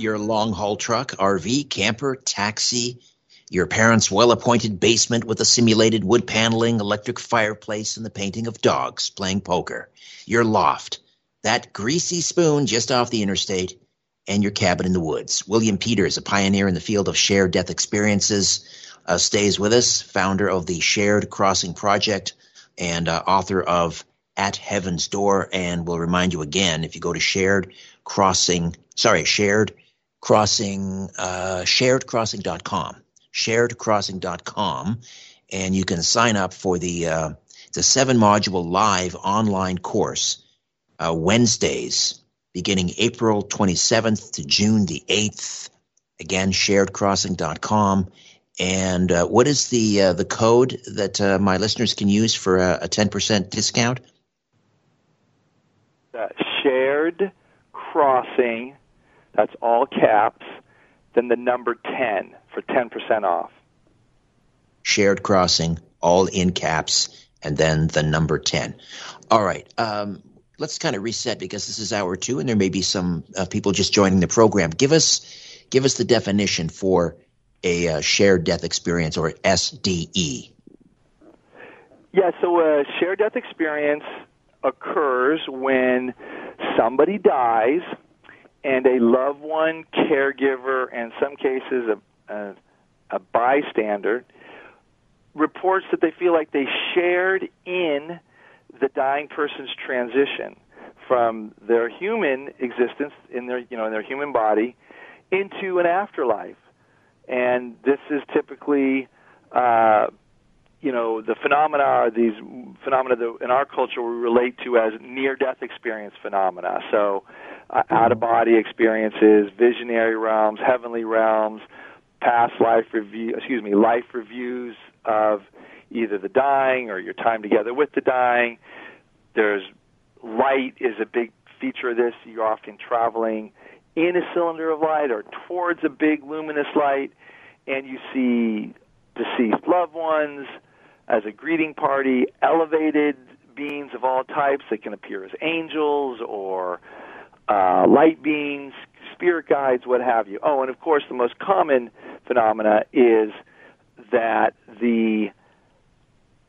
your long haul truck, RV, camper, taxi, your parents' well appointed basement with a simulated wood paneling, electric fireplace, and the painting of dogs playing poker, your loft, that greasy spoon just off the interstate, and your cabin in the woods. William Peters, a pioneer in the field of shared death experiences, uh, stays with us, founder of the Shared Crossing Project and uh, author of At Heaven's Door. And we'll remind you again if you go to Shared Crossing, sorry, Shared Crossing, uh, sharedcrossing.com, sharedcrossing.com, and you can sign up for the uh, the seven module live online course uh, Wednesdays beginning April 27th to June the 8th. Again, sharedcrossing.com. And uh, what is the uh, the code that uh, my listeners can use for a, a 10% discount? Uh, shared crossing, that's all caps, then the number 10 for 10% off. Shared crossing, all in caps, and then the number 10. All right. Um, let's kind of reset because this is hour two, and there may be some uh, people just joining the program. Give us give us the definition for a uh, shared death experience or SDE. Yeah, so a shared death experience occurs when somebody dies and a loved one, caregiver, and some cases a, a, a bystander reports that they feel like they shared in the dying person's transition from their human existence in their you know in their human body into an afterlife. And this is typically uh, you know the phenomena are these phenomena that in our culture we relate to as near death experience phenomena. So uh, out of body experiences visionary realms heavenly realms past life review excuse me life reviews of either the dying or your time together with the dying. There's light is a big feature of this. You're often traveling in a cylinder of light or towards a big luminous light and you see deceased loved ones as a greeting party, elevated beings of all types that can appear as angels or uh, light beings, spirit guides, what have you. Oh, and of course, the most common phenomena is that the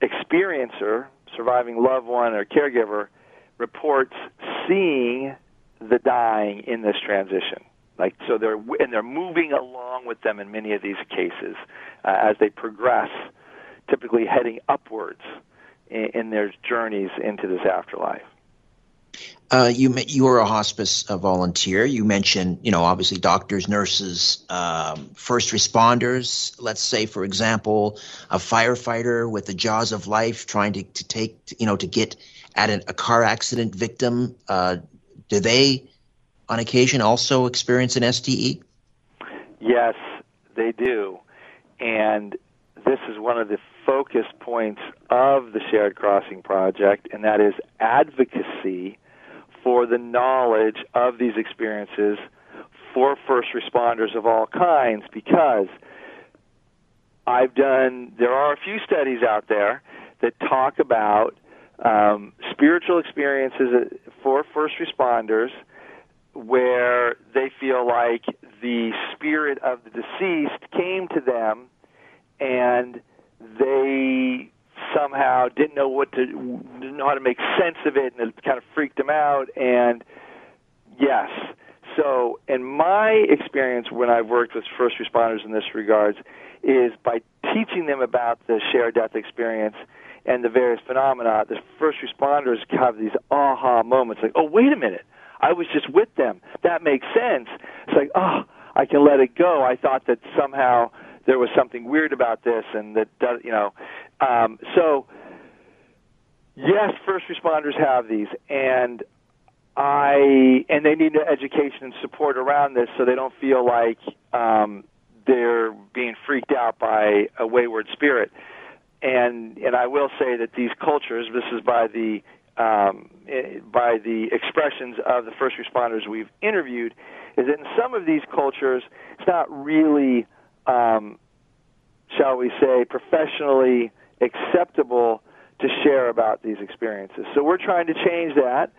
experiencer, surviving loved one or caregiver, reports seeing the dying in this transition. Like so, they're and they're moving along with them in many of these cases uh, as they progress, typically heading upwards in, in their journeys into this afterlife. Uh, you you were a hospice uh, volunteer. You mentioned, you know, obviously doctors, nurses, um, first responders. Let's say, for example, a firefighter with the jaws of life trying to, to take, you know, to get at an, a car accident victim. Uh, do they on occasion also experience an SDE? Yes, they do. And this is one of the focus points of the Shared Crossing Project, and that is advocacy for the knowledge of these experiences for first responders of all kinds because I've done, there are a few studies out there that talk about um, spiritual experiences for first responders where they feel like the spirit of the deceased came to them and they somehow didn't know what to didn't know how to make sense of it and it kind of freaked them out and yes so in my experience when I've worked with first responders in this regards is by teaching them about the shared death experience and the various phenomena the first responders have these aha moments like oh wait a minute I was just with them. That makes sense. It's like, oh, I can let it go. I thought that somehow there was something weird about this, and that does, you know. Um, so, yes, first responders have these, and I and they need education and support around this, so they don't feel like um, they're being freaked out by a wayward spirit. And and I will say that these cultures, this is by the um, eh, by the expressions of the first responders we've interviewed, is that in some of these cultures, it's not really, um, shall we say, professionally acceptable to share about these experiences. So we're trying to change that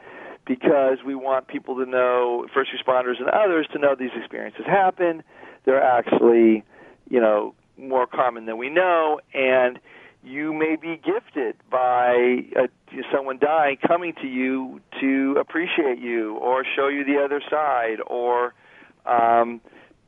because we want people to know, first responders and others, to know these experiences happen. They're actually, you know, more common than we know, and you may be gifted by a, someone dying coming to you to appreciate you or show you the other side or um,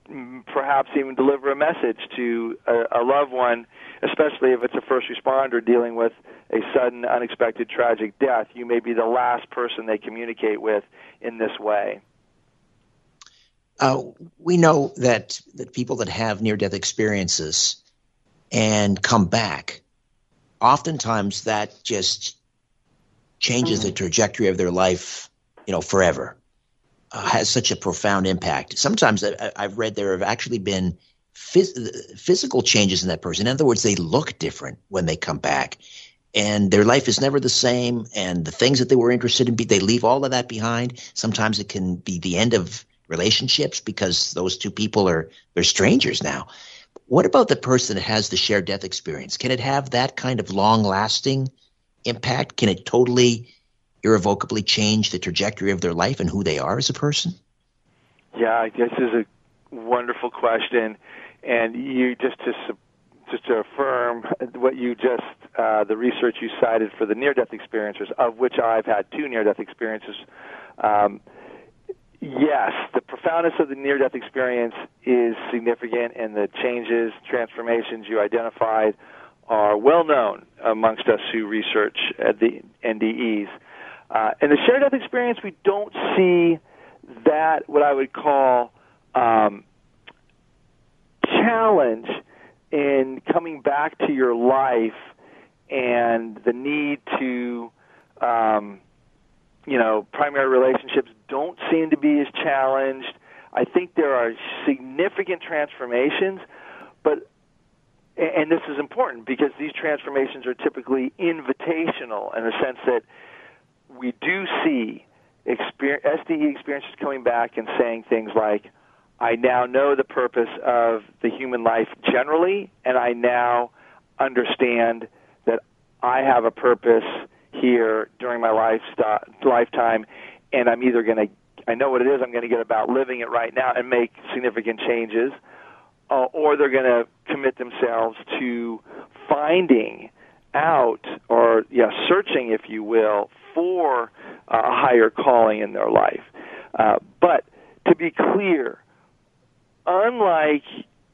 perhaps even deliver a message to a, a loved one, especially if it's a first responder dealing with a sudden, unexpected, tragic death. You may be the last person they communicate with in this way. Uh, we know that, that people that have near death experiences and come back, oftentimes that just changes mm-hmm. the trajectory of their life, you know, forever has such a profound impact. Sometimes I, have read there have actually been phys- physical changes in that person. In other words, they look different when they come back, and their life is never the same. And the things that they were interested in, they leave all of that behind. Sometimes it can be the end of relationships because those two people are they're strangers now. What about the person that has the shared death experience? Can it have that kind of long lasting impact? Can it totally irrevocably change the trajectory of their life and who they are as a person? Yeah, this is a wonderful question, and you just to just to affirm what you just uh, the research you cited for the near-death experiencers, of which I've had two near-death experiences. Um, yes, the profoundness of the near-death experience is significant, and the changes, transformations you identified are well known amongst us who research the NDEs. Uh, in the shared death experience, we don't see that what I would call um, challenge in coming back to your life and the need to, um, you know, primary relationships don't seem to be as challenged. I think there are significant transformations, but and this is important because these transformations are typically invitational in the sense that we do see experience, SDE experiences coming back and saying things like, I now know the purpose of the human life generally, and I now understand that I have a purpose here during my life lifetime, and I'm either going to, I know what it is, I'm going to get about living it right now and make significant changes, uh, or they're going to commit themselves to finding out, or yeah, searching, if you will, for uh, a higher calling in their life. Uh, but to be clear, unlike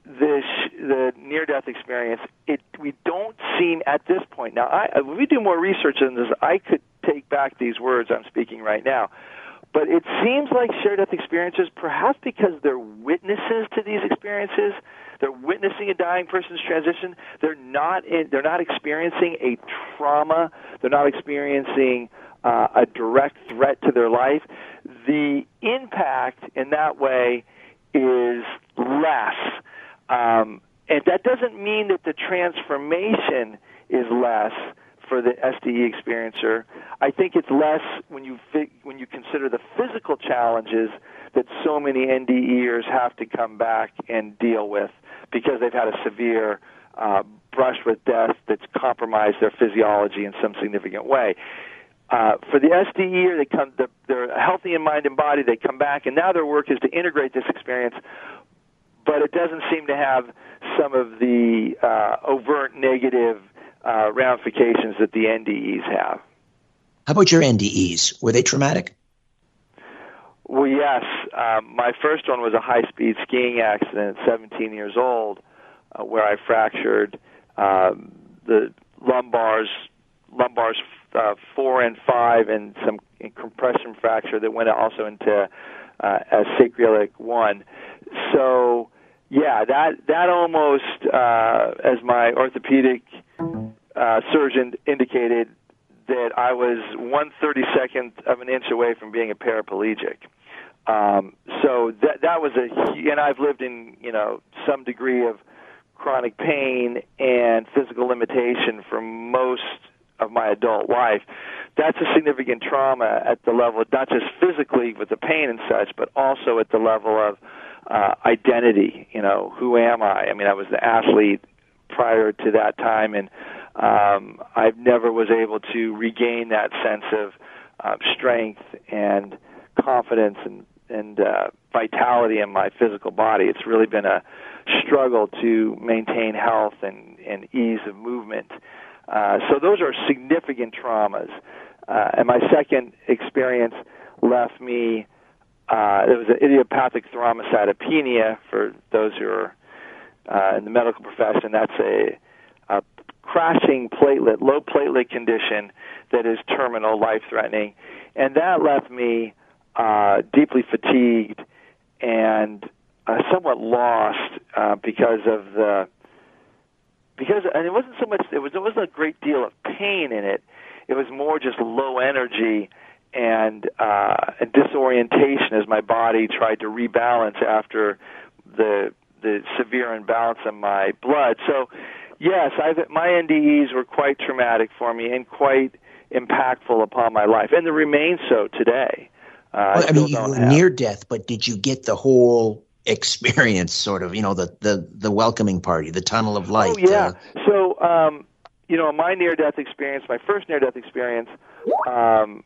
this the near death experience, it we don't seem at this point. Now, I, when we do more research on this, I could take back these words I'm speaking right now. But it seems like shared death experiences, perhaps because they're witnesses to these experiences, they're witnessing a dying person's transition. They're not in, they're not experiencing a trauma. They're not experiencing uh, a direct threat to their life, the impact in that way is less. Um, and that doesn't mean that the transformation is less for the SDE experiencer. I think it's less when you fi- when you consider the physical challenges that so many NDEers have to come back and deal with because they've had a severe uh, brush with death that's compromised their physiology in some significant way. Uh, for the SDE, they come, they're, they're healthy in mind and body. They come back, and now their work is to integrate this experience. But it doesn't seem to have some of the uh, overt negative uh, ramifications that the NDEs have. How about your NDEs? Were they traumatic? Well, yes. Um, my first one was a high-speed skiing accident at 17 years old, uh, where I fractured um, the lumbars, lumbars uh, four and five, and some compression fracture that went also into uh, a sacroiliac one. So, yeah, that that almost, uh, as my orthopedic uh, surgeon indicated, that I was one thirty second of an inch away from being a paraplegic. Um, so that that was a, and I've lived in you know some degree of chronic pain and physical limitation for most of my adult life. That's a significant trauma at the level, not just physically with the pain and such, but also at the level of uh, identity. You know, who am I? I mean, I was the athlete prior to that time, and um, I never was able to regain that sense of uh, strength and confidence and and uh, vitality in my physical body. It's really been a struggle to maintain health and, and ease of movement. Uh, so those are significant traumas. Uh, and my second experience left me. Uh, it was an idiopathic thrombocytopenia for those who are uh, in the medical profession. That's a, a crashing platelet, low platelet condition that is terminal, life threatening. And that left me uh, deeply fatigued and uh, somewhat lost uh, because of the because and it wasn't so much it was it wasn't a great deal of pain in it. It was more just low energy and uh, and disorientation as my body tried to rebalance after the the severe imbalance in my blood. So yes, I've, my NDEs were quite traumatic for me and quite impactful upon my life, and they remain so today. Uh, well, I, I mean, you were near death, but did you get the whole experience, sort of? You know, the the the welcoming party, the tunnel of light. Oh yeah. Uh, so, um, you know, my near death experience, my first near death experience. Um,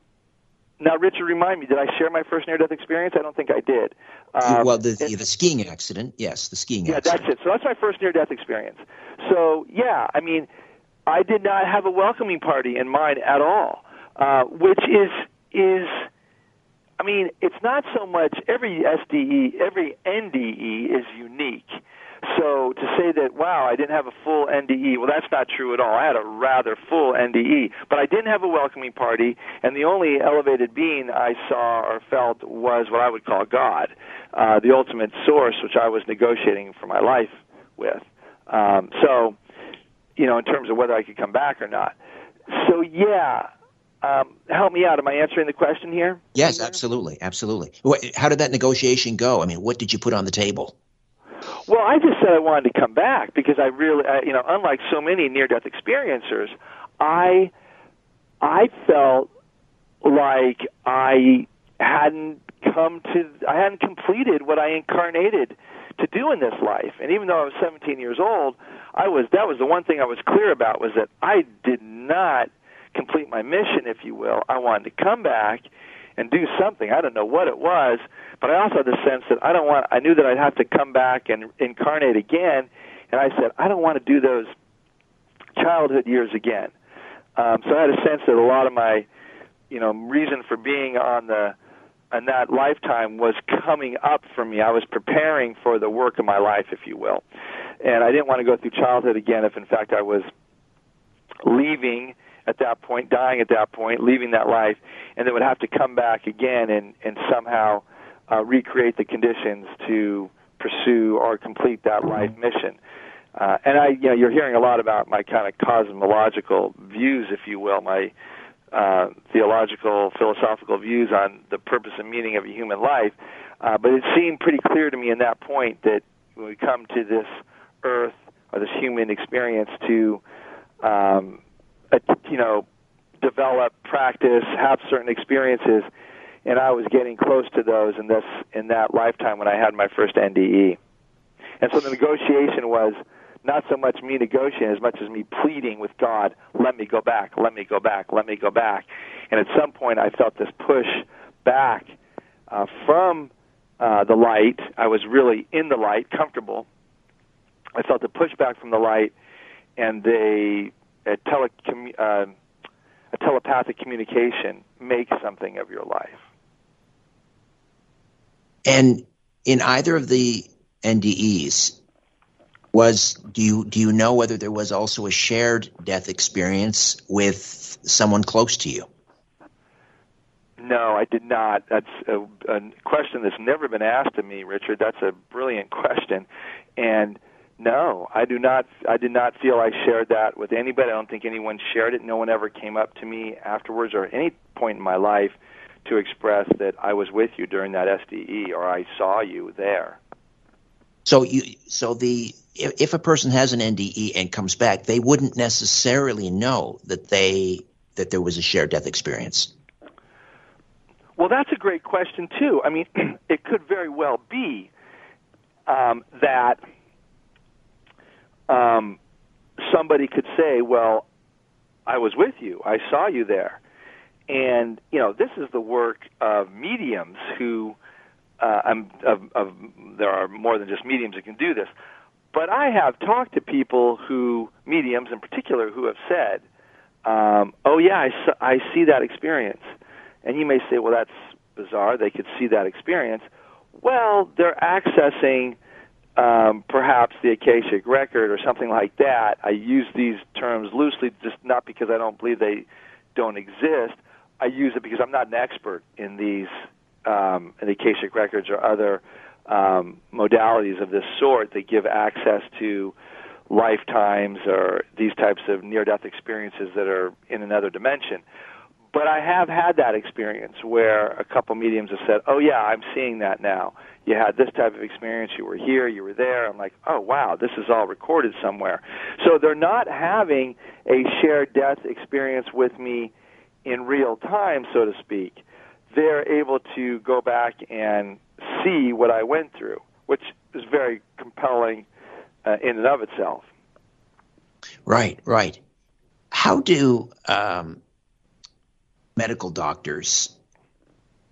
now, Richard, remind me, did I share my first near death experience? I don't think I did. Um, well, the, the, the skiing accident, yes, the skiing yeah, accident. That's it. So that's my first near death experience. So, yeah, I mean, I did not have a welcoming party in mind at all, uh, which is is I mean, it's not so much every SDE, every NDE is unique. So to say that, wow, I didn't have a full NDE, well, that's not true at all. I had a rather full NDE, but I didn't have a welcoming party, and the only elevated being I saw or felt was what I would call God, uh, the ultimate source, which I was negotiating for my life with. Um, so, you know, in terms of whether I could come back or not. So, yeah, um, help me out. Am I answering the question here? Yes, absolutely, absolutely. How did that negotiation go? I mean, what did you put on the table? Well, I just said I wanted to come back because I really, I, you know, unlike so many near-death experiencers, I, I felt like I hadn't come to, I hadn't completed what I incarnated to do in this life. And even though I was 17 years old, I was that was the one thing I was clear about was that I did not complete my mission, if you will. I wanted to come back and do something. I don't know what it was, but I also had the sense that I don't want. I knew that I'd have to come back and incarnate again, and I said I don't want to do those childhood years again. Um, so I had a sense that a lot of my, you know, reason for being on the in that lifetime was coming up for me. I was preparing for the work of my life, if you will, and I didn't want to go through childhood again. If in fact I was leaving at that point, dying at that point, leaving that life, and then would have to come back again and, and somehow uh, recreate the conditions to pursue or complete that life mission. Uh, and I, you know, you're hearing a lot about my kind of cosmological views, if you will, my uh, theological, philosophical views on the purpose and meaning of a human life. Uh, but it seemed pretty clear to me in that point that when we come to this earth or this human experience to um, you know, develop, practice, have certain experiences, and I was getting close to those in this in that lifetime when I had my first NDE. And so the negotiation was not so much me negotiating as much as me pleading with God, let me go back, let me go back, let me go back. And at some point, I felt this push back uh, from uh, the light. I was really in the light, comfortable. I felt the push back from the light, and they a, uh, a telepathic communication make something of your life. And in either of the NDEs, was do you do you know whether there was also a shared death experience with someone close to you? No, I did not. That's a, a question that's never been asked of me, Richard. That's a brilliant question, and no, I do not. I did not feel I shared that with anybody. I don't think anyone shared it. No one ever came up to me afterwards or at any point in my life to express that I was with you during that SDE or I saw you there. So you so the if, if a person has an NDE and comes back, they wouldn't necessarily know that they that there was a shared death experience. Well, that's a great question too. I mean, it could very well be um, that um, somebody could say, "Well, I was with you. I saw you there," and you know, this is the work of mediums who. Uh, I'm, of, of, there are more than just mediums that can do this, but I have talked to people who mediums in particular who have said, um, "Oh yeah, I, I see that experience," and you may say, "Well, that's bizarre. They could see that experience." Well, they're accessing um, perhaps the Akashic record or something like that. I use these terms loosely, just not because I don't believe they don't exist. I use it because I'm not an expert in these um, in the Akashic records or other um, modalities of this sort that give access to lifetimes or these types of near-death experiences that are in another dimension. But I have had that experience where a couple mediums have said, "Oh yeah, I'm seeing that now." You had this type of experience. You were here. You were there. I'm like, "Oh wow, this is all recorded somewhere." So they're not having a shared death experience with me in real time, so to speak. They're able to go back and see what I went through, which is very compelling uh, in and of itself. Right, right. How do um, medical doctors,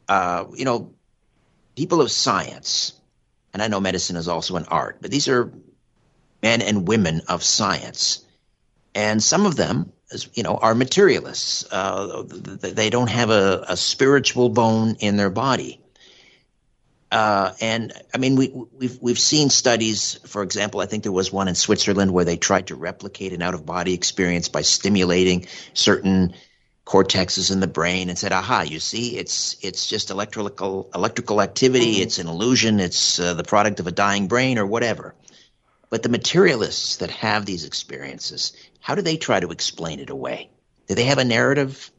uh, you know, people of science, and I know medicine is also an art, but these are men and women of science, and some of them, you know, are materialists. Uh, they don't have a, a, spiritual bone in their body. Uh, and I mean, we, we've we've seen studies. For example, I think there was one in Switzerland where they tried to replicate an out of body experience by stimulating certain cortexes in the brain and said, "Aha! You see, it's it's just electrical electrical activity. Mm-hmm. It's an illusion. It's uh, the product of a dying brain or whatever." But the materialists that have these experiences, how do they try to explain it away? Do they have a narrative?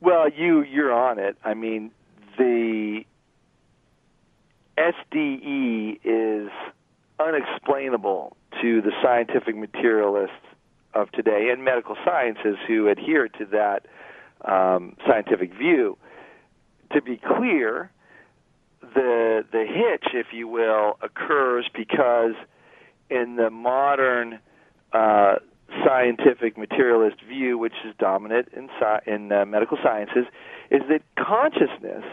Well, you you're on it. I mean, the SDE is unexplainable to the scientific materialists of today and medical sciences who adhere to that um, scientific view. To be clear, the the hitch, if you will, occurs because in the modern uh, scientific materialist view, which is dominant in, sci- in uh, medical sciences, is that consciousness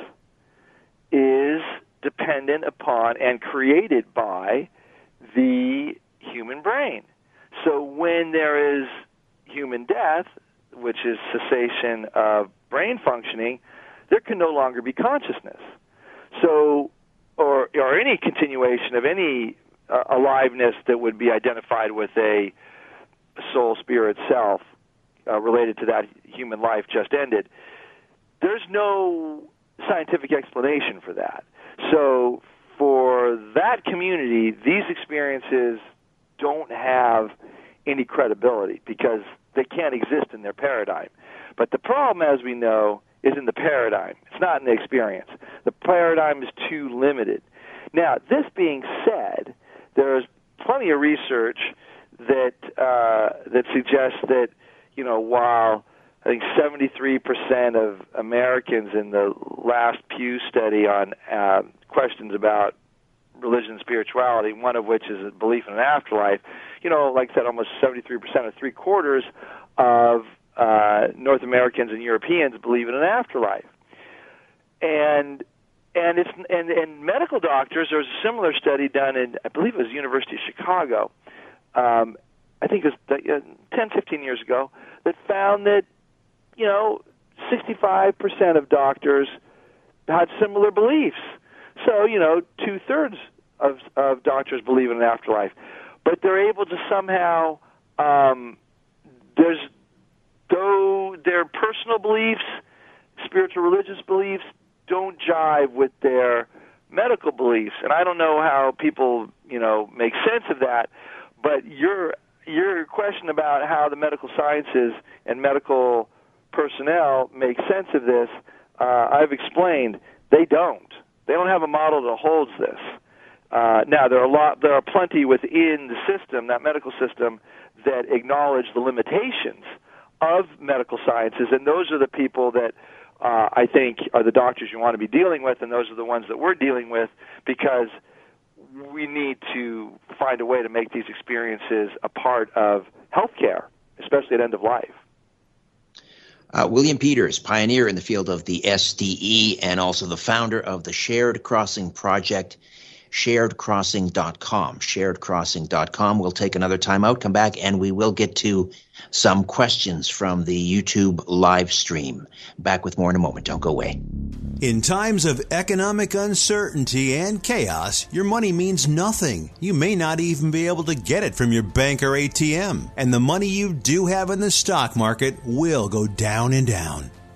is dependent upon and created by the human brain. So when there is human death, which is cessation of brain functioning, there can no longer be consciousness. So, or or any continuation of any uh, aliveness that would be identified with a soul, spirit, self uh, related to that human life just ended. There's no scientific explanation for that. So, for that community, these experiences don't have any credibility because they can't exist in their paradigm. But the problem, as we know, is in the paradigm. It's not in the experience. The paradigm is too limited. Now, this being said, there is plenty of research that uh, that suggests that you know while I think 73% of Americans in the last Pew study on uh, questions about religion and spirituality, one of which is a belief in an afterlife, you know, like I said, almost 73% or three quarters of uh, North Americans and Europeans believe in an afterlife. And and it's and, and medical doctors. There's a similar study done in I believe it was University of Chicago. Um, I think it was uh, 10, 15 years ago that found that you know 65% of doctors had similar beliefs. So you know two thirds of of doctors believe in an afterlife but they're able to somehow um, there's though their personal beliefs, spiritual religious beliefs don't jive with their medical beliefs, and I don't know how people you know make sense of that. But your your question about how the medical sciences and medical personnel make sense of this, uh, I've explained, they don't. They don't have a model that holds this. Uh, now there are a lot, there are plenty within the system, that medical system, that acknowledge the limitations of medical sciences, and those are the people that uh, I think are the doctors you want to be dealing with, and those are the ones that we're dealing with because we need to find a way to make these experiences a part of healthcare, especially at end of life. Uh, William Peters, pioneer in the field of the SDE and also the founder of the Shared Crossing Project sharedcrossing.com. Sharedcrossing.com. We'll take another time out, come back, and we will get to some questions from the YouTube live stream. Back with more in a moment. Don't go away. In times of economic uncertainty and chaos, your money means nothing. You may not even be able to get it from your bank or ATM. And the money you do have in the stock market will go down and down.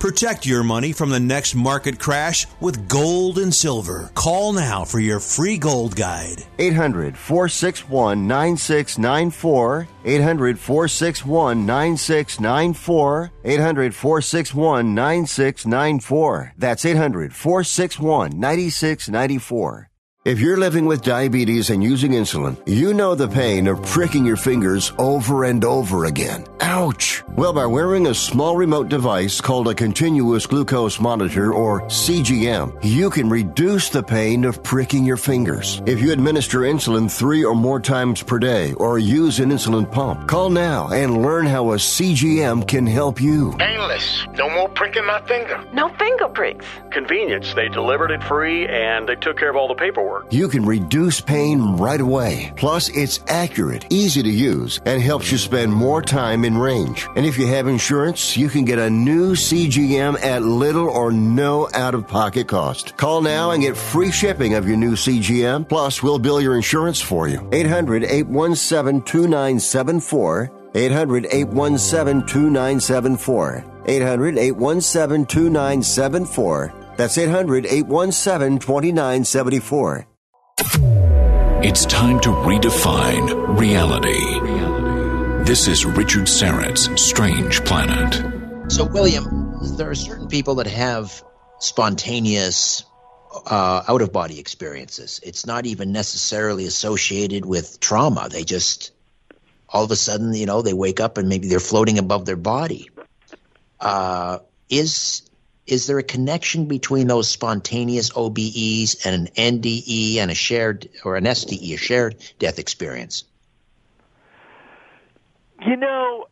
Protect your money from the next market crash with gold and silver. Call now for your free gold guide. 800 461 9694. 800 461 9694. 800 461 9694. That's 800 461 9694. If you're living with diabetes and using insulin, you know the pain of pricking your fingers over and over again. Ouch! Well, by wearing a small remote device called a continuous glucose monitor or CGM, you can reduce the pain of pricking your fingers. If you administer insulin three or more times per day or use an insulin pump, call now and learn how a CGM can help you. Painless. No more pricking my finger. No finger pricks. Convenience. They delivered it free and they took care of all the paperwork. You can reduce pain right away. Plus, it's accurate, easy to use, and helps you spend more time in range. And if you have insurance, you can get a new CGM at little or no out of pocket cost. Call now and get free shipping of your new CGM. Plus, we'll bill your insurance for you. 800 817 2974. 800 817 2974. 800 817 2974. That's 800 817 2974. It's time to redefine reality. This is Richard Syrett's Strange Planet. So, William, there are certain people that have spontaneous uh, out of body experiences. It's not even necessarily associated with trauma. They just, all of a sudden, you know, they wake up and maybe they're floating above their body. Uh, is is there a connection between those spontaneous OBEs and an NDE and a shared or an SDE, a shared death experience? You know,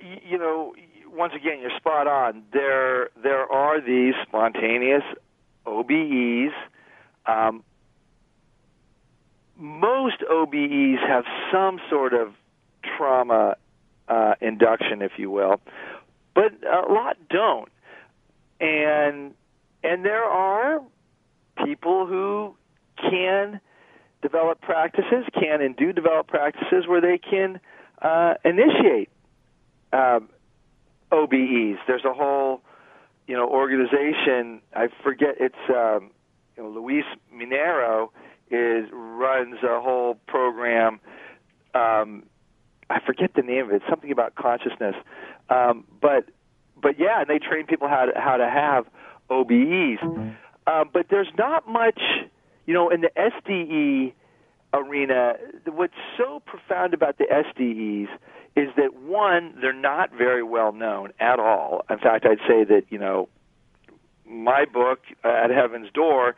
you know, once again, you're spot on. There, there are these spontaneous OBEs. Um, most OBEs have some sort of trauma uh, induction, if you will, but a lot don't and and there are people who can develop practices, can and do develop practices where they can uh, initiate um, OBEs. There's a whole, you know, organization. I forget. It's um, you know, Luis Minero is runs a whole program. Um, I forget the name of it. It's Something about consciousness, um, but but yeah, and they train people how to how to have OBEs. Mm-hmm. Um, but there's not much, you know, in the SDE arena. What's so profound about the SDEs is that one, they're not very well known at all. In fact, I'd say that you know, my book uh, at Heaven's Door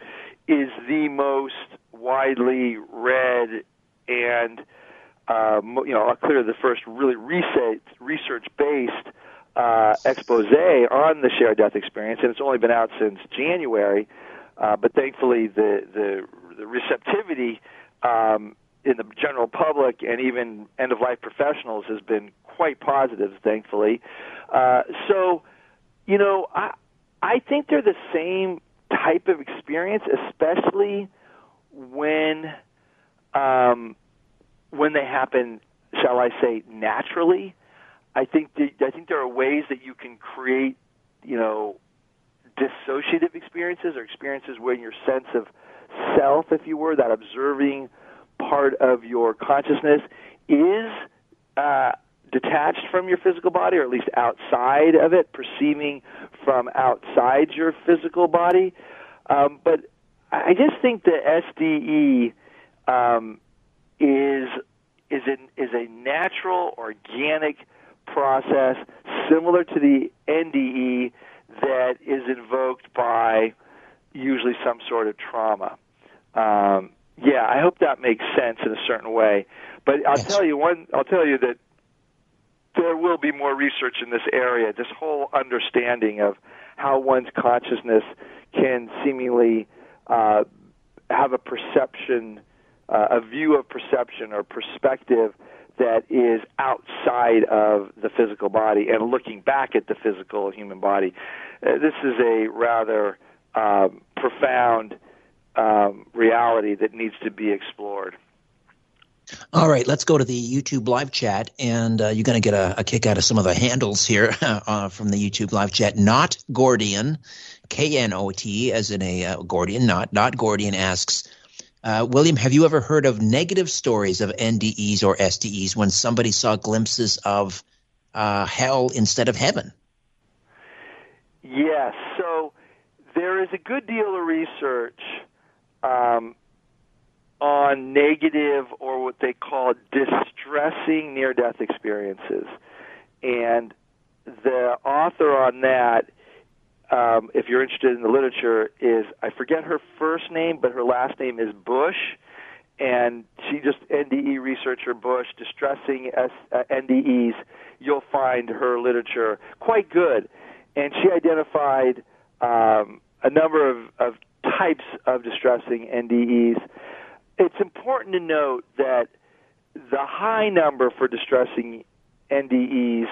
is the most widely read and uh, you know, clearly the first really research based uh, expose on the shared death experience, and it's only been out since January. Uh, but thankfully, the the, the receptivity um, in the general public and even end of life professionals has been quite positive. Thankfully, uh, so you know, I I think they're the same type of experience, especially when um, when they happen, shall I say, naturally. I think the, I think there are ways that you can create, you know, dissociative experiences or experiences where your sense of self, if you were, that observing part of your consciousness is uh, detached from your physical body, or at least outside of it, perceiving from outside your physical body. Um, but I just think the SDE um, is is an, is a natural, organic process similar to the NDE that is invoked by usually some sort of trauma. Um, yeah, I hope that makes sense in a certain way. But I'll yes. tell you one. I'll tell you that there will be more research in this area. This whole understanding of how one's consciousness can seemingly uh, have a perception, uh, a view of perception or perspective that is outside of the physical body and looking back at the physical human body. Uh, this is a rather um, profound um, reality that needs to be explored. All right, let's go to the YouTube live chat, and uh, you're going to get a, a, kick out of some of the handles here uh, from the YouTube live chat. Knot Gordian, K N O T, as in a uh, Gordian, not not Gordian asks, uh, William, have you ever heard of negative stories of NDEs or SDEs when somebody saw glimpses of uh, hell instead of heaven? Yes. So there is a good deal of research um, on negative or what they call distressing near death experiences. And the author on that, um, if you're interested in the literature, is I forget her first name, but her last name is Bush. And she just NDE researcher Bush, distressing S, uh, NDEs. You'll find her literature quite good, and she identified um, a number of, of types of distressing NDEs. It's important to note that the high number for distressing NDEs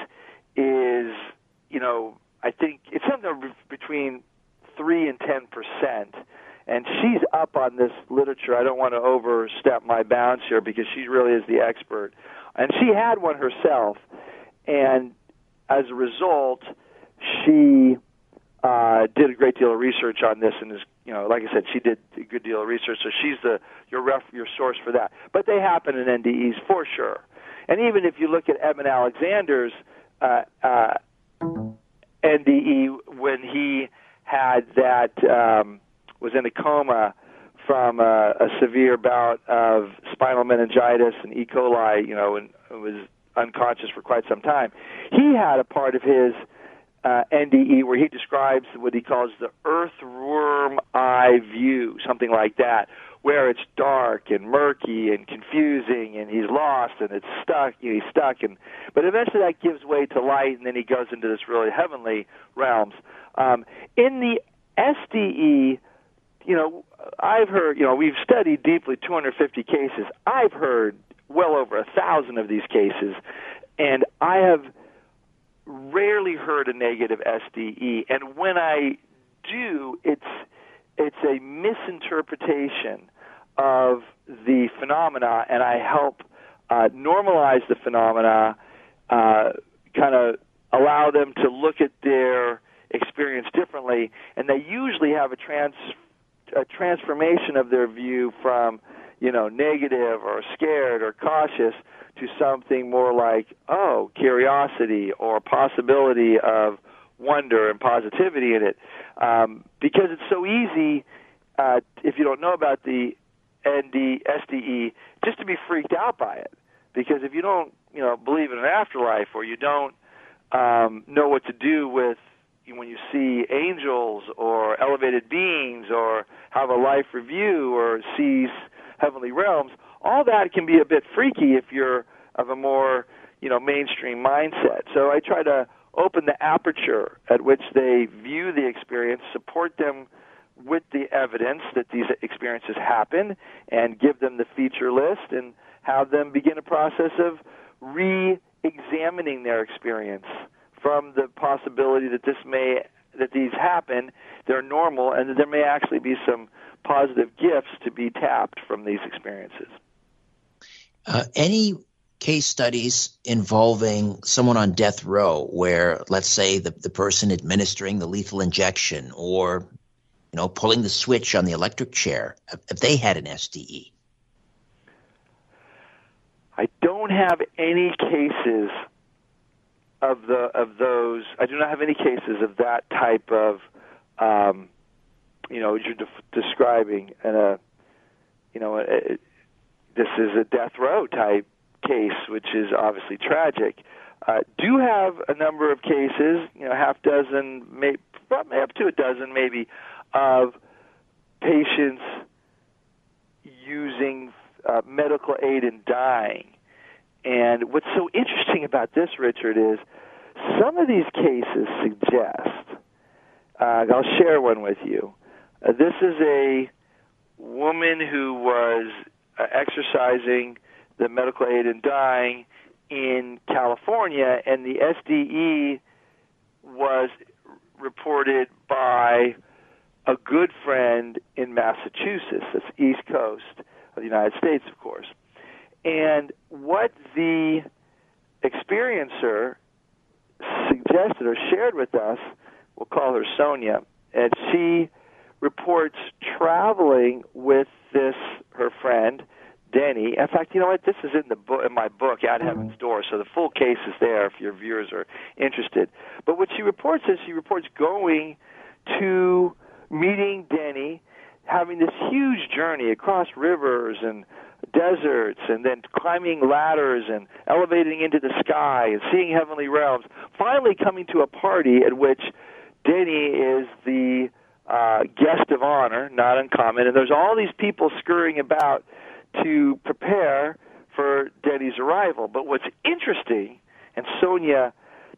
is, you know, I think it's something between three and ten percent. And she's up on this literature. I don't want to overstep my bounds here because she really is the expert. And she had one herself, and as a result, she uh, did a great deal of research on this and is, you know, like I said, she did a good deal of research, so she's the your ref, your source for that. But they happen in NDEs for sure. And even if you look at Eben Alexander's uh, uh, NDE when he had that um, was in a coma from a, a severe bout of spinal meningitis and E. coli, you know, and was unconscious for quite some time. He had a part of his uh, NDE where he describes what he calls the earthworm eye view, something like that, where it's dark and murky and confusing, and he's lost and it's stuck. You know, he's stuck, and but eventually that gives way to light, and then he goes into this really heavenly realms. Um, in the SDE, you know, I've heard, you know, we've studied deeply 250 cases. I've heard well over a thousand of these cases, and I have rarely heard a negative SDE, and when I do, it's it's a misinterpretation of the phenomena, and I help uh, normalize the phenomena, uh, kind of allow them to look at their experience differently, and they usually have a trans a transformation of their view from you know negative or scared or cautious to something more like, oh, curiosity or possibility of wonder and positivity in it. Um, because it's so easy, uh, if you don't know about the ND, SDE, just to be freaked out by it. Because if you don't, you know, believe in an afterlife or you don't um, know what to do with when you see angels or elevated beings or have a life review or sees heavenly realms, all that can be a bit freaky if you're of a more you know mainstream mindset. So I try to open the aperture at which they view the experience, support them with the evidence that these experiences happen, and give them the feature list, and have them begin a process of re-examining their experience from the possibility that this may that these happen, they're normal, and that there may actually be some positive gifts to be tapped from these experiences. Uh, any case studies involving someone on death row where, let's say, the, the person administering the lethal injection or you know, pulling the switch on the electric chair, if they had an SDE? I don't have any cases of the of those. I do not have any cases of that type of, um, you know, you're de- describing, and a, you know, a, this is a death row type case, which is obviously tragic. Uh, do have a number of cases, you know, half dozen, maybe up to a dozen, maybe, of patients using uh, medical aid and dying. And what's so interesting about this, Richard, is some of these cases suggest. Uh, I'll share one with you. Uh, this is a woman who was uh, exercising the medical aid in dying in California, and the SDE was reported by a good friend in Massachusetts. That's East Coast of the United States, of course. And what the experiencer suggested or shared with us, we'll call her Sonia, and she reports traveling with this her friend Denny. In fact, you know what? This is in the book, in my book, At Heaven's Door. So the full case is there if your viewers are interested. But what she reports is she reports going to meeting Denny, having this huge journey across rivers and deserts and then climbing ladders and elevating into the sky and seeing heavenly realms, finally coming to a party at which Denny is the uh, guest of honor, not uncommon, and there's all these people scurrying about to prepare for Denny's arrival. But what's interesting, and Sonia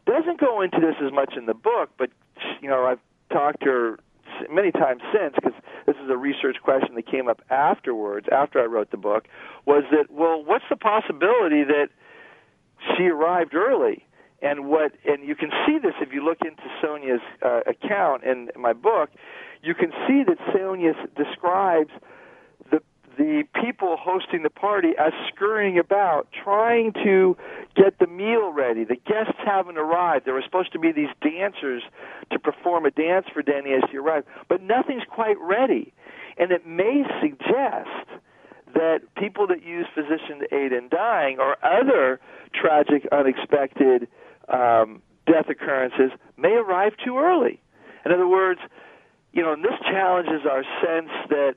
doesn't go into this as much in the book, but you know I've talked to her many times since, because this is a research question that came up afterwards, after I wrote the book, was that well, what's the possibility that she arrived early? And what, and you can see this if you look into Sonia's uh, account in my book. You can see that Sonia describes the people hosting the party as scurrying about, trying to get the meal ready. The guests haven't arrived. There were supposed to be these dancers to perform a dance for Danny as he arrived, but nothing's quite ready. And it may suggest that people that use physician aid in dying or other tragic, unexpected um, death occurrences may arrive too early. In other words, you know, and this challenges our sense that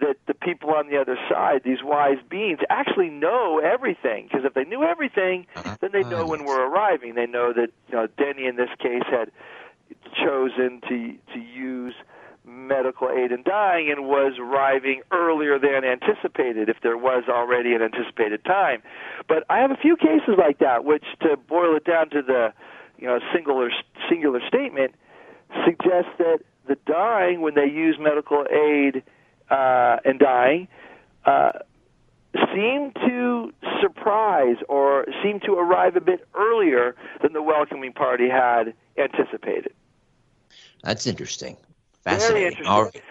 that the people on the other side, these wise beings, actually know everything. Because if they knew everything, uh-huh. then they know when we're arriving. They know that you know Denny in this case had chosen to to use medical aid in dying and was arriving earlier than anticipated if there was already an anticipated time. But I have a few cases like that, which to boil it down to the you know singular singular statement suggests that the dying when they use medical aid uh, and dying uh, seem to surprise or seem to arrive a bit earlier than the welcoming party had anticipated. That's interesting. Fascinating. Very interesting. All right.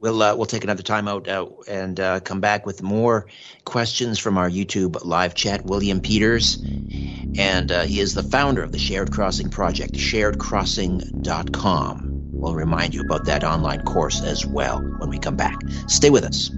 We'll uh, we'll take another time out uh, and uh, come back with more questions from our YouTube live chat. William Peters, and uh, he is the founder of the Shared Crossing Project, sharedcrossing.com. We'll remind you about that online course as well when we come back. Stay with us.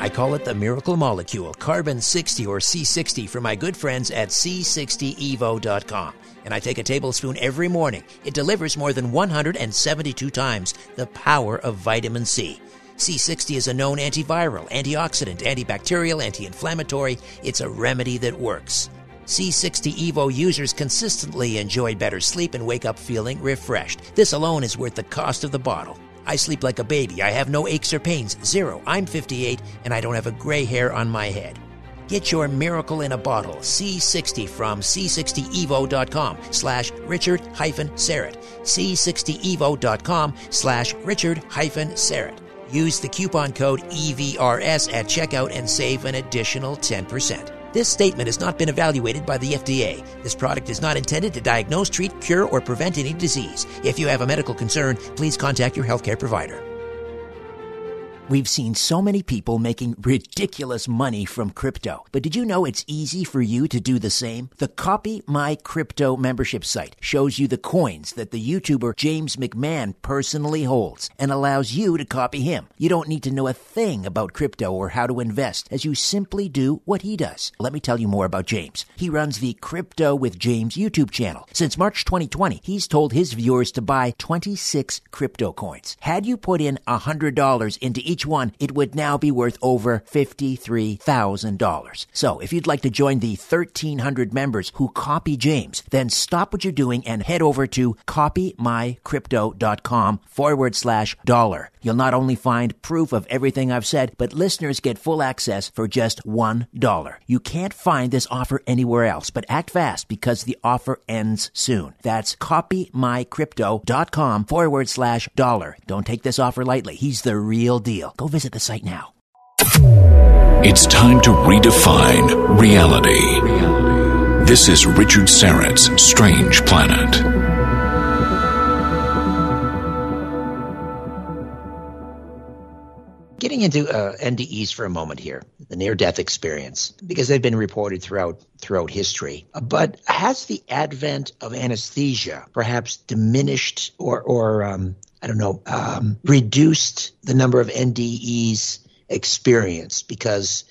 I call it the miracle molecule, carbon 60 or C60 for my good friends at C60evo.com. And I take a tablespoon every morning. It delivers more than 172 times the power of vitamin C. C60 is a known antiviral, antioxidant, antibacterial, anti inflammatory. It's a remedy that works. C60 Evo users consistently enjoy better sleep and wake up feeling refreshed. This alone is worth the cost of the bottle. I sleep like a baby. I have no aches or pains. Zero. I'm 58 and I don't have a gray hair on my head. Get your miracle in a bottle, C60 from C60evo.com slash Richard hyphen Syrett. C60evo.com slash Richard hyphen Syrett. Use the coupon code EVRS at checkout and save an additional 10%. This statement has not been evaluated by the FDA. This product is not intended to diagnose, treat, cure, or prevent any disease. If you have a medical concern, please contact your healthcare provider. We've seen so many people making ridiculous money from crypto. But did you know it's easy for you to do the same? The Copy My Crypto membership site shows you the coins that the YouTuber James McMahon personally holds and allows you to copy him. You don't need to know a thing about crypto or how to invest as you simply do what he does. Let me tell you more about James. He runs the Crypto with James YouTube channel. Since March 2020, he's told his viewers to buy 26 crypto coins. Had you put in $100 into each each one, it would now be worth over $53,000. So if you'd like to join the 1,300 members who copy James, then stop what you're doing and head over to copymycrypto.com forward slash dollar. You'll not only find proof of everything I've said, but listeners get full access for just $1. You can't find this offer anywhere else, but act fast because the offer ends soon. That's copymycrypto.com forward slash dollar. Don't take this offer lightly. He's the real deal. Go visit the site now. It's time to redefine reality. This is Richard Syrett's Strange Planet. Getting into uh, NDEs for a moment here, the near-death experience, because they've been reported throughout throughout history. But has the advent of anesthesia perhaps diminished or or um, I don't know um, reduced the number of NDEs experienced because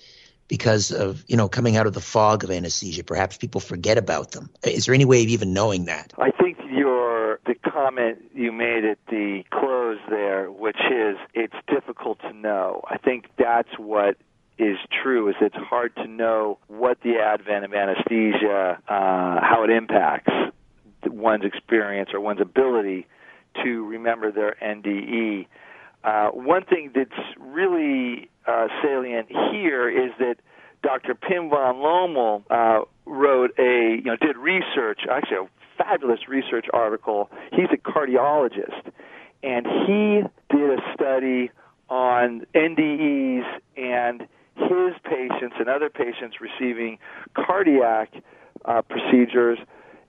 because of you know coming out of the fog of anesthesia? Perhaps people forget about them. Is there any way of even knowing that? I think your the comment you made at the close there, which is it's difficult to know. I think that's what is true is it's hard to know what the advent of anesthesia uh, how it impacts one's experience or one's ability to remember their NDE. Uh, one thing that's really uh, salient here is that Dr. Pim van Lommel uh, wrote a, you know, did research, actually a fabulous research article. He's a cardiologist, and he did a study on NDEs and his patients and other patients receiving cardiac uh, procedures,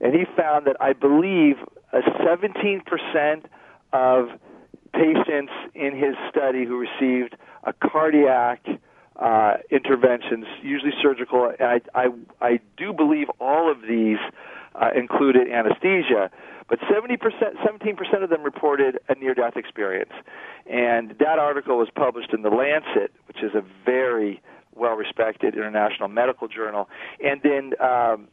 and he found that I believe a 17% of patients in his study who received a cardiac uh, interventions, usually surgical. And I, I, I do believe all of these uh, included anesthesia, but 70%, 17% of them reported a near-death experience. And that article was published in The Lancet, which is a very well-respected international medical journal. And then um,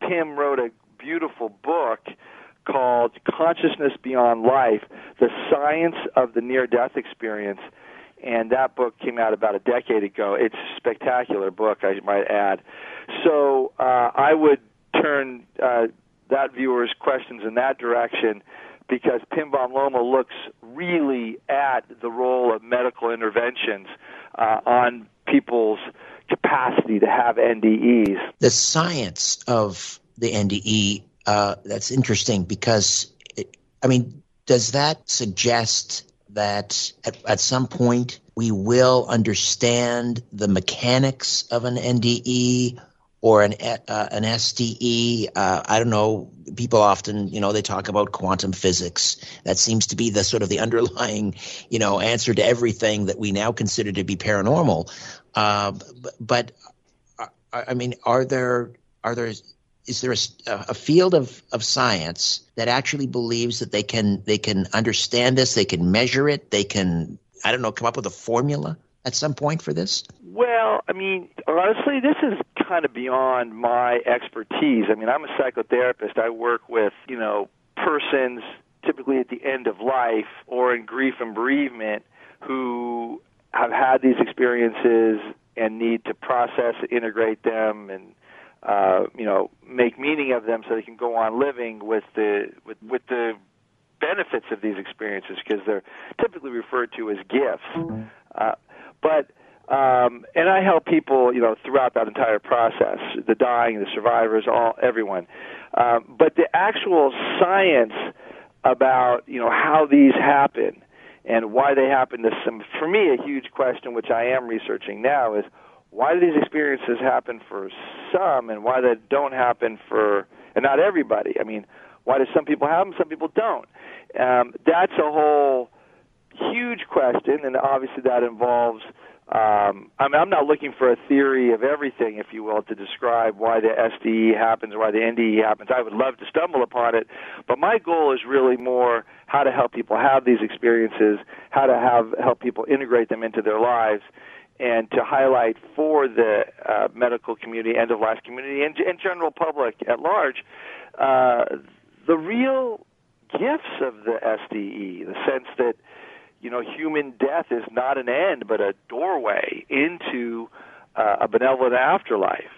Pim wrote a beautiful book called Consciousness Beyond Life The Science of the Near Death Experience. And that book came out about a decade ago. It's a spectacular book, I might add. So uh, I would turn uh, that viewer's questions in that direction because Pim van Lommel looks really at the role of medical interventions uh, on people's capacity to have NDEs. The science of the NDE uh, that's interesting because, it, I mean, does that suggest that at, at some point we will understand the mechanics of an NDE or an uh, an SDE. Uh, I don't know. People often, you know, they talk about quantum physics. That seems to be the sort of the underlying, you know, answer to everything that we now consider to be paranormal. Uh, but, uh, I mean, are there are there is there a, a, field of, of science that actually believes that they can they can understand this, they can measure it, they can I don't know come up with a formula at some point for this? Well, I mean, honestly, this is kind of beyond my expertise. I mean, I'm a psychotherapist. I work with you know persons typically at the end of life or in grief and bereavement who have had these experiences and need to process, integrate them, and uh, you know, make meaning of them so they can go on living with the with with the benefits of these experiences because they're typically referred to as gifts. Uh, but um, and I help people, you know, throughout that entire process, the dying, the survivors, all everyone. Um, but the actual science about you know how these happen and why they happen to some, for me, a huge question which I am researching now is why do these experiences happen for some and why they don't happen for and not everybody? I mean, why do some people have them, some people don't? Um, that's a whole huge question, and obviously that involves. Um, I mean, I'm not looking for a theory of everything, if you will, to describe why the SDE happens why the NDE happens. I would love to stumble upon it, but my goal is really more how to help people have these experiences, how to have help people integrate them into their lives, and to highlight for the uh, medical community, end of life community, and, and general public at large uh, the real gifts of the SDE, the sense that you know human death is not an end but a doorway into uh, a benevolent afterlife,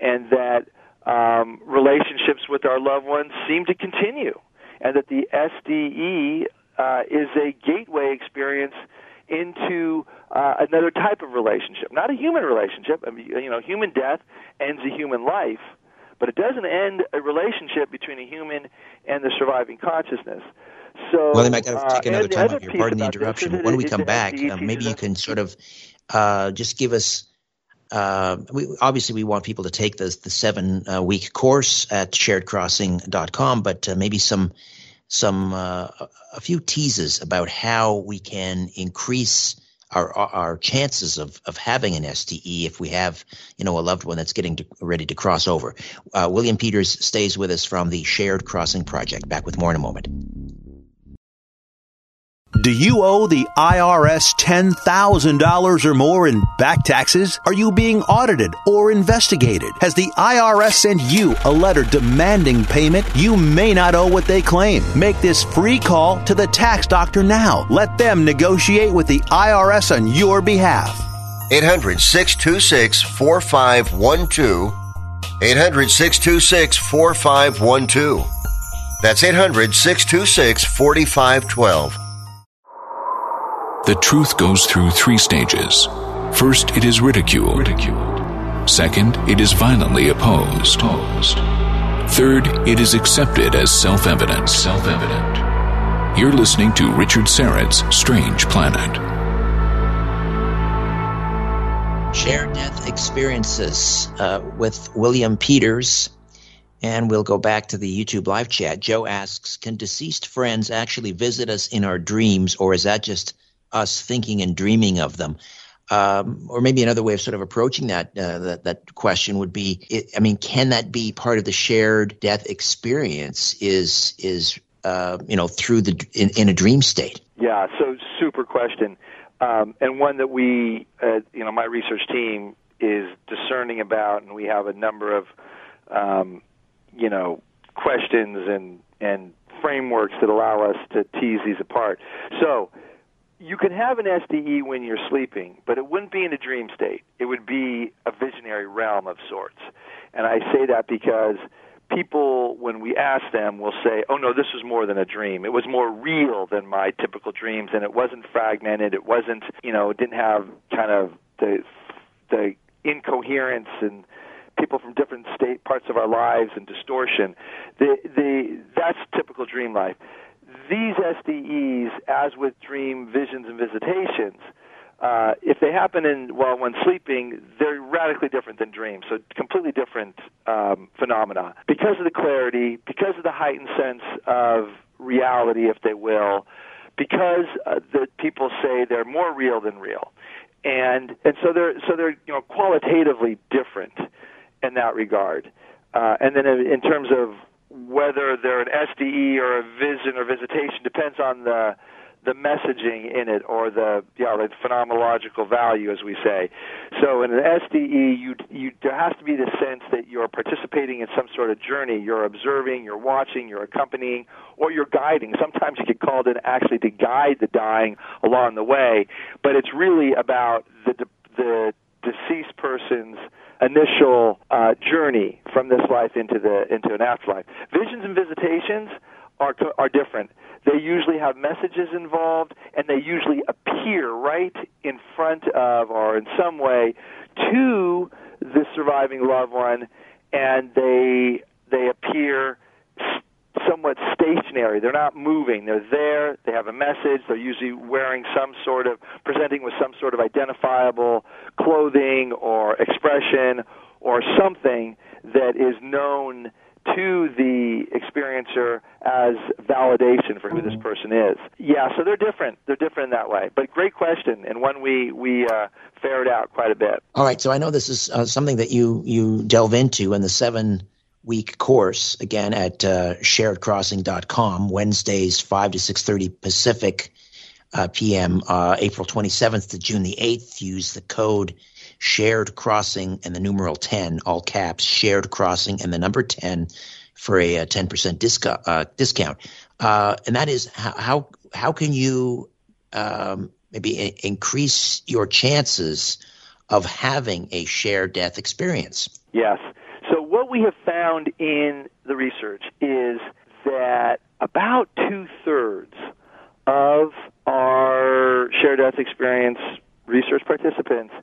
and that um, relationships with our loved ones seem to continue, and that the SDE uh, is a gateway experience into uh, another type of relationship, not a human relationship. I mean, you know, human death ends a human life, but it doesn't end a relationship between a human and the surviving consciousness. So, well, I got to uh, take another time off here. Pardon the interruption. When we come back, uh, maybe you can sort of uh, just give us. Uh, we, obviously, we want people to take the the seven uh, week course at sharedcrossing.com, but uh, maybe some some a few teases about how we can increase our our chances of of having an SDE if we have you know a loved one that's getting to, ready to cross over. Uh, William Peters stays with us from the Shared Crossing Project. Back with more in a moment. Do you owe the IRS $10,000 or more in back taxes? Are you being audited or investigated? Has the IRS sent you a letter demanding payment? You may not owe what they claim. Make this free call to the tax doctor now. Let them negotiate with the IRS on your behalf. 800 626 4512. 800 626 4512. That's 800 626 4512. The truth goes through three stages. First, it is ridiculed. ridiculed. Second, it is violently opposed. opposed. Third, it is accepted as self-evident. Self-evident. You're listening to Richard Syrett's Strange Planet. Share death experiences uh, with William Peters. And we'll go back to the YouTube live chat. Joe asks Can deceased friends actually visit us in our dreams, or is that just us thinking and dreaming of them. Um, or maybe another way of sort of approaching that uh, that, that question would be, it, I mean, can that be part of the shared death experience? Is is uh, you know through the in, in, a dream state? Yeah, so super question, um, and one that we, uh, you know, my research team is discerning about, and we have a number of, um, you know, questions and and frameworks that allow us to tease these apart. So you can have an SDE when you're sleeping, but it wouldn't be in a dream state. It would be a visionary realm of sorts. And I say that because people, when we ask them, will say, oh no, this was more than a dream. It was more real than my typical dreams, and it wasn't fragmented. It wasn't, you know, it didn't have kind of the, the incoherence and people from different state parts of our lives and distortion. The, the, that's typical dream life these SDEs, as with dream visions and visitations, uh, if they happen in while when sleeping, they're radically different than dreams. So completely different um, phenomena because of the clarity, because of the heightened sense of reality, if they will, because uh, the people say they're more real than real, and and so they're so they're you know qualitatively different in that regard. Uh, and then in terms of whether they're an SDE or a vision or visitation depends on the the messaging in it or the yeah the phenomenological value as we say. So in an SDE you you there has to be the sense that you're participating in some sort of journey. You're observing you're watching you're accompanying or you're guiding. Sometimes you get called in actually to guide the dying along the way but it's really about the the deceased person's initial uh, journey from this life into the into an afterlife. Visions and visitations are are different. They usually have messages involved, and they usually appear right in front of or in some way to the surviving loved one, and they they appear somewhat stationary. They're not moving. They're there. They have a message. They're usually wearing some sort of, presenting with some sort of identifiable clothing or expression or something that is known to the experiencer as validation for who this person is. Yeah, so they're different. They're different in that way. But great question, and one we we uh, ferret out quite a bit. All right, so I know this is uh, something that you you delve into in the seven week course again at uh, sharedcrossing.com wednesdays 5 to 6.30 pacific uh, p.m uh, april 27th to june the 8th use the code shared crossing and the numeral 10 all caps shared crossing and the number 10 for a, a 10% discount uh, discount. Uh, and that is how how can you um, maybe increase your chances of having a shared death experience? Yes what we have found in the research is that about two thirds of our shared death experience research participants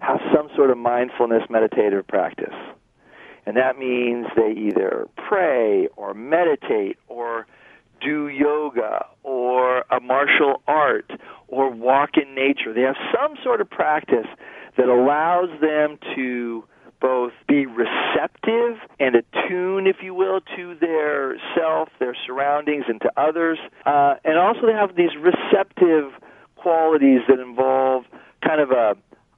have some sort of mindfulness meditative practice. And that means they either pray or meditate or do yoga or a martial art or walk in nature. They have some sort of practice that allows them to both be receptive and attune, if you will, to their self, their surroundings, and to others, uh, and also to have these receptive qualities that involve kind of a,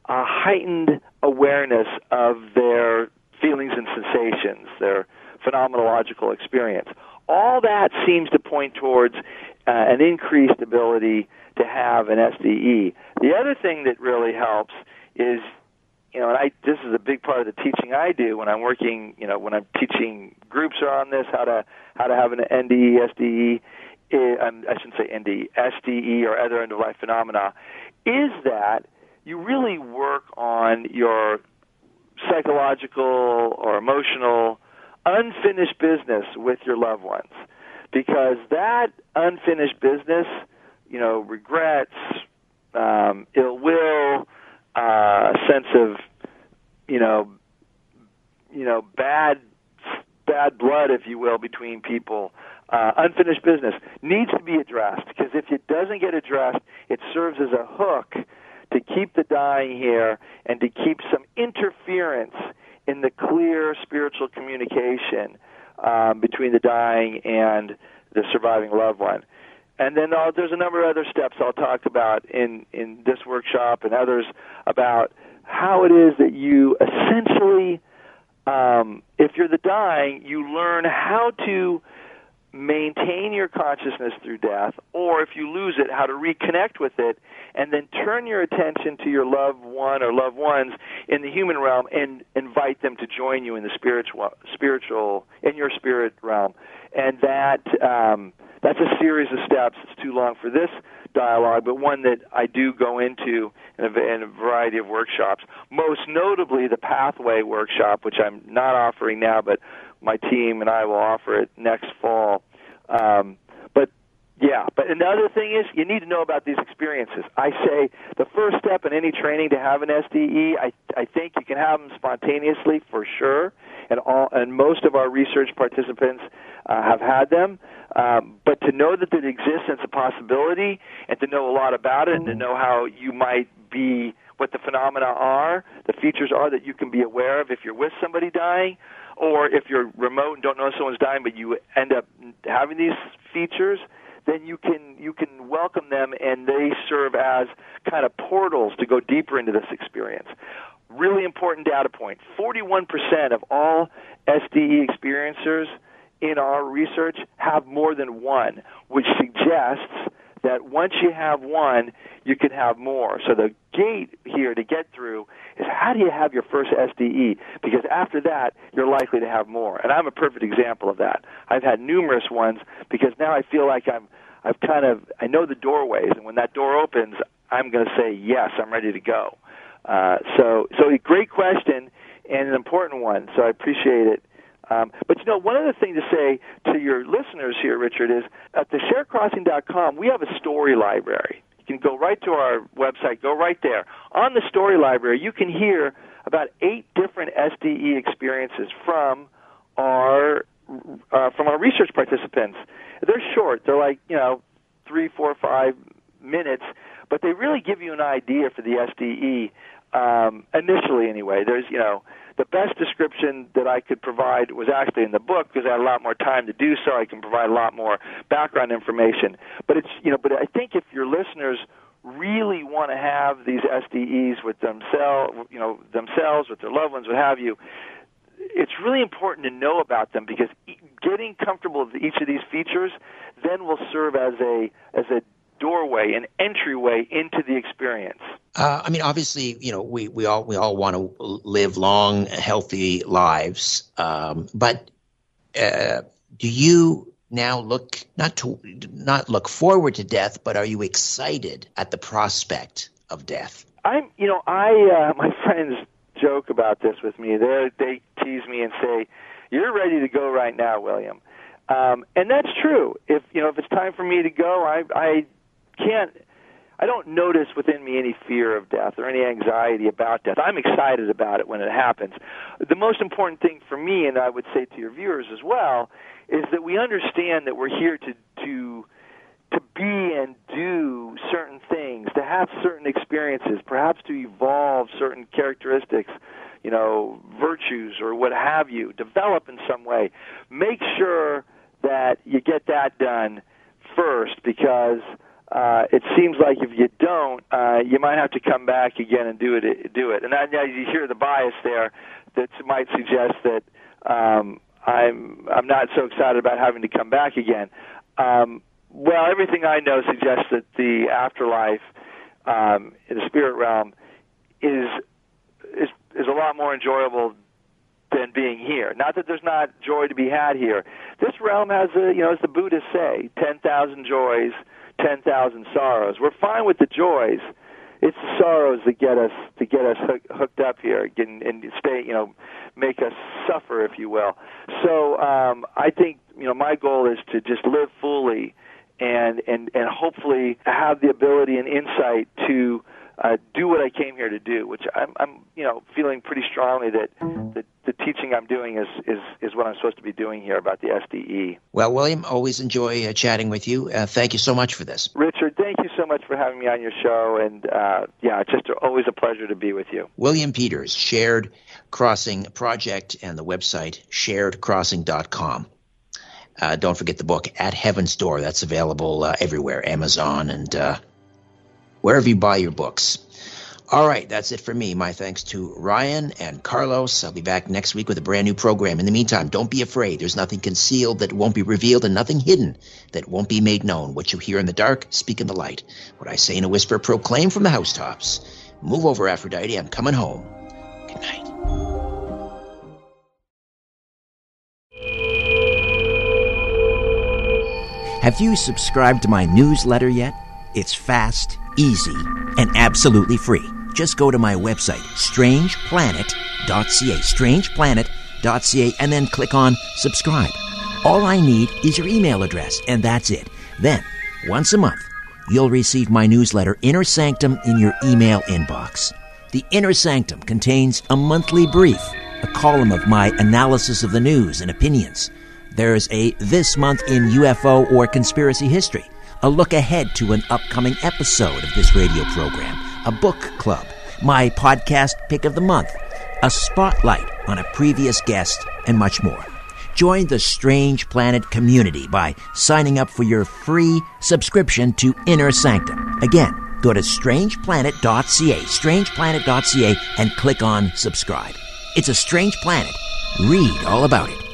a heightened awareness of their feelings and sensations, their phenomenological experience. All that seems to point towards uh, an increased ability to have an SDE. The other thing that really helps is you know, and I this is a big part of the teaching I do when I'm working, you know, when I'm teaching groups on this, how to how to have an NDE, SDE, eh, um, I shouldn't say NDE, SDE or other end of life phenomena, is that you really work on your psychological or emotional unfinished business with your loved ones, because that unfinished business, you know, regrets, um, ill will uh, sense of you know you know bad bad blood, if you will, between people. Uh, unfinished business needs to be addressed because if it doesn't get addressed, it serves as a hook to keep the dying here and to keep some interference in the clear spiritual communication um, between the dying and the surviving loved one. And then uh, there's a number of other steps I'll talk about in, in this workshop and others about how it is that you essentially, um, if you're the dying, you learn how to maintain your consciousness through death, or if you lose it, how to reconnect with it, and then turn your attention to your loved one or loved ones in the human realm and invite them to join you in the spiritual, spiritual in your spirit realm, and that. Um, that's a series of steps. It's too long for this dialogue, but one that I do go into in a, in a variety of workshops. Most notably, the Pathway workshop, which I'm not offering now, but my team and I will offer it next fall. Um, yeah, but another thing is you need to know about these experiences. I say the first step in any training to have an SDE, I I think you can have them spontaneously for sure, and all and most of our research participants uh, have had them. Um, but to know that it exists and it's a possibility, and to know a lot about it, and to know how you might be, what the phenomena are, the features are that you can be aware of if you're with somebody dying, or if you're remote and don't know someone's dying, but you end up having these features, then you can you can welcome them, and they serve as kind of portals to go deeper into this experience. Really important data point: 41% of all SDE experiencers in our research have more than one, which suggests that once you have one, you can have more. So the gate here to get through is how do you have your first SDE? Because after that, you're likely to have more. And I'm a perfect example of that. I've had numerous ones because now I feel like I'm I've kind of I know the doorways, and when that door opens, I'm going to say yes, I'm ready to go. Uh, so so a great question and an important one. So I appreciate it. Um, but you know, one other thing to say to your listeners here, Richard, is at the sharedcrossing.com, we have a story library. You can go right to our website, go right there. On the story library, you can hear about eight different SDE experiences from our uh, from our research participants. They're short. They're like you know three, four, five minutes, but they really give you an idea for the SDE um, initially. Anyway, there's you know the best description that I could provide was actually in the book because I had a lot more time to do so. I can provide a lot more background information. But it's you know, but I think if your listeners really want to have these SDEs with themselves, you know, themselves with their loved ones, what have you, it's really important to know about them because getting comfortable with each of these features then will serve as a as a doorway, an entryway into the experience. Uh, I mean, obviously, you know, we, we all we all want to live long, healthy lives, um, but uh, do you now look not to not look forward to death, but are you excited at the prospect of death? I'm, you know, I uh, my friends joke about this with me. They they tease me and say, "You're ready to go right now, William." Um, and that's true. If you know, if it's time for me to go, I I can't I don't notice within me any fear of death or any anxiety about death. I'm excited about it when it happens. The most important thing for me, and I would say to your viewers as well, is that we understand that we're here to to to be and do certain things, to have certain experiences, perhaps to evolve certain characteristics, you know, virtues or what have you, develop in some way. Make sure that you get that done first because uh, it seems like if you don't, uh, you might have to come back again and do it. Do it, and now you hear the bias there that might suggest that um, I'm I'm not so excited about having to come back again. Um, well, everything I know suggests that the afterlife um, in the spirit realm is is is a lot more enjoyable than being here. Not that there's not joy to be had here. This realm has a you know as the Buddhists say, ten thousand joys 10,000 sorrows. We're fine with the joys. It's the sorrows that get us to get us hook, hooked up here and, and stay, you know, make us suffer, if you will. So um, I think you know my goal is to just live fully and and and hopefully have the ability and insight to uh, do what I came here to do, which I'm, I'm, you know, feeling pretty strongly that the, the teaching I'm doing is, is, is what I'm supposed to be doing here about the SDE. Well, William, always enjoy uh, chatting with you. Uh, thank you so much for this. Richard, thank you so much for having me on your show, and uh, yeah, it's just always a pleasure to be with you. William Peters, Shared Crossing Project, and the website sharedcrossing.com. Uh, don't forget the book At Heaven's Door. That's available uh, everywhere, Amazon and uh, wherever you buy your books. All right, that's it for me. My thanks to Ryan and Carlos. I'll be back next week with a brand new program. In the meantime, don't be afraid. There's nothing concealed that won't be revealed and nothing hidden that won't be made known. What you hear in the dark, speak in the light. What I say in a whisper, proclaim from the housetops. Move over, Aphrodite. I'm coming home. Good night. Have you subscribed to my newsletter yet? It's fast easy, and absolutely free. Just go to my website, strangeplanet.ca, strangeplanet.ca, and then click on subscribe. All I need is your email address, and that's it. Then, once a month, you'll receive my newsletter, Inner Sanctum, in your email inbox. The Inner Sanctum contains a monthly brief, a column of my analysis of the news and opinions. There's a This Month in UFO or Conspiracy History a look ahead to an upcoming episode of this radio program, a book club, my podcast pick of the month, a spotlight on a previous guest, and much more. Join the Strange Planet community by signing up for your free subscription to Inner Sanctum. Again, go to strangeplanet.ca, strangeplanet.ca, and click on subscribe. It's a strange planet. Read all about it.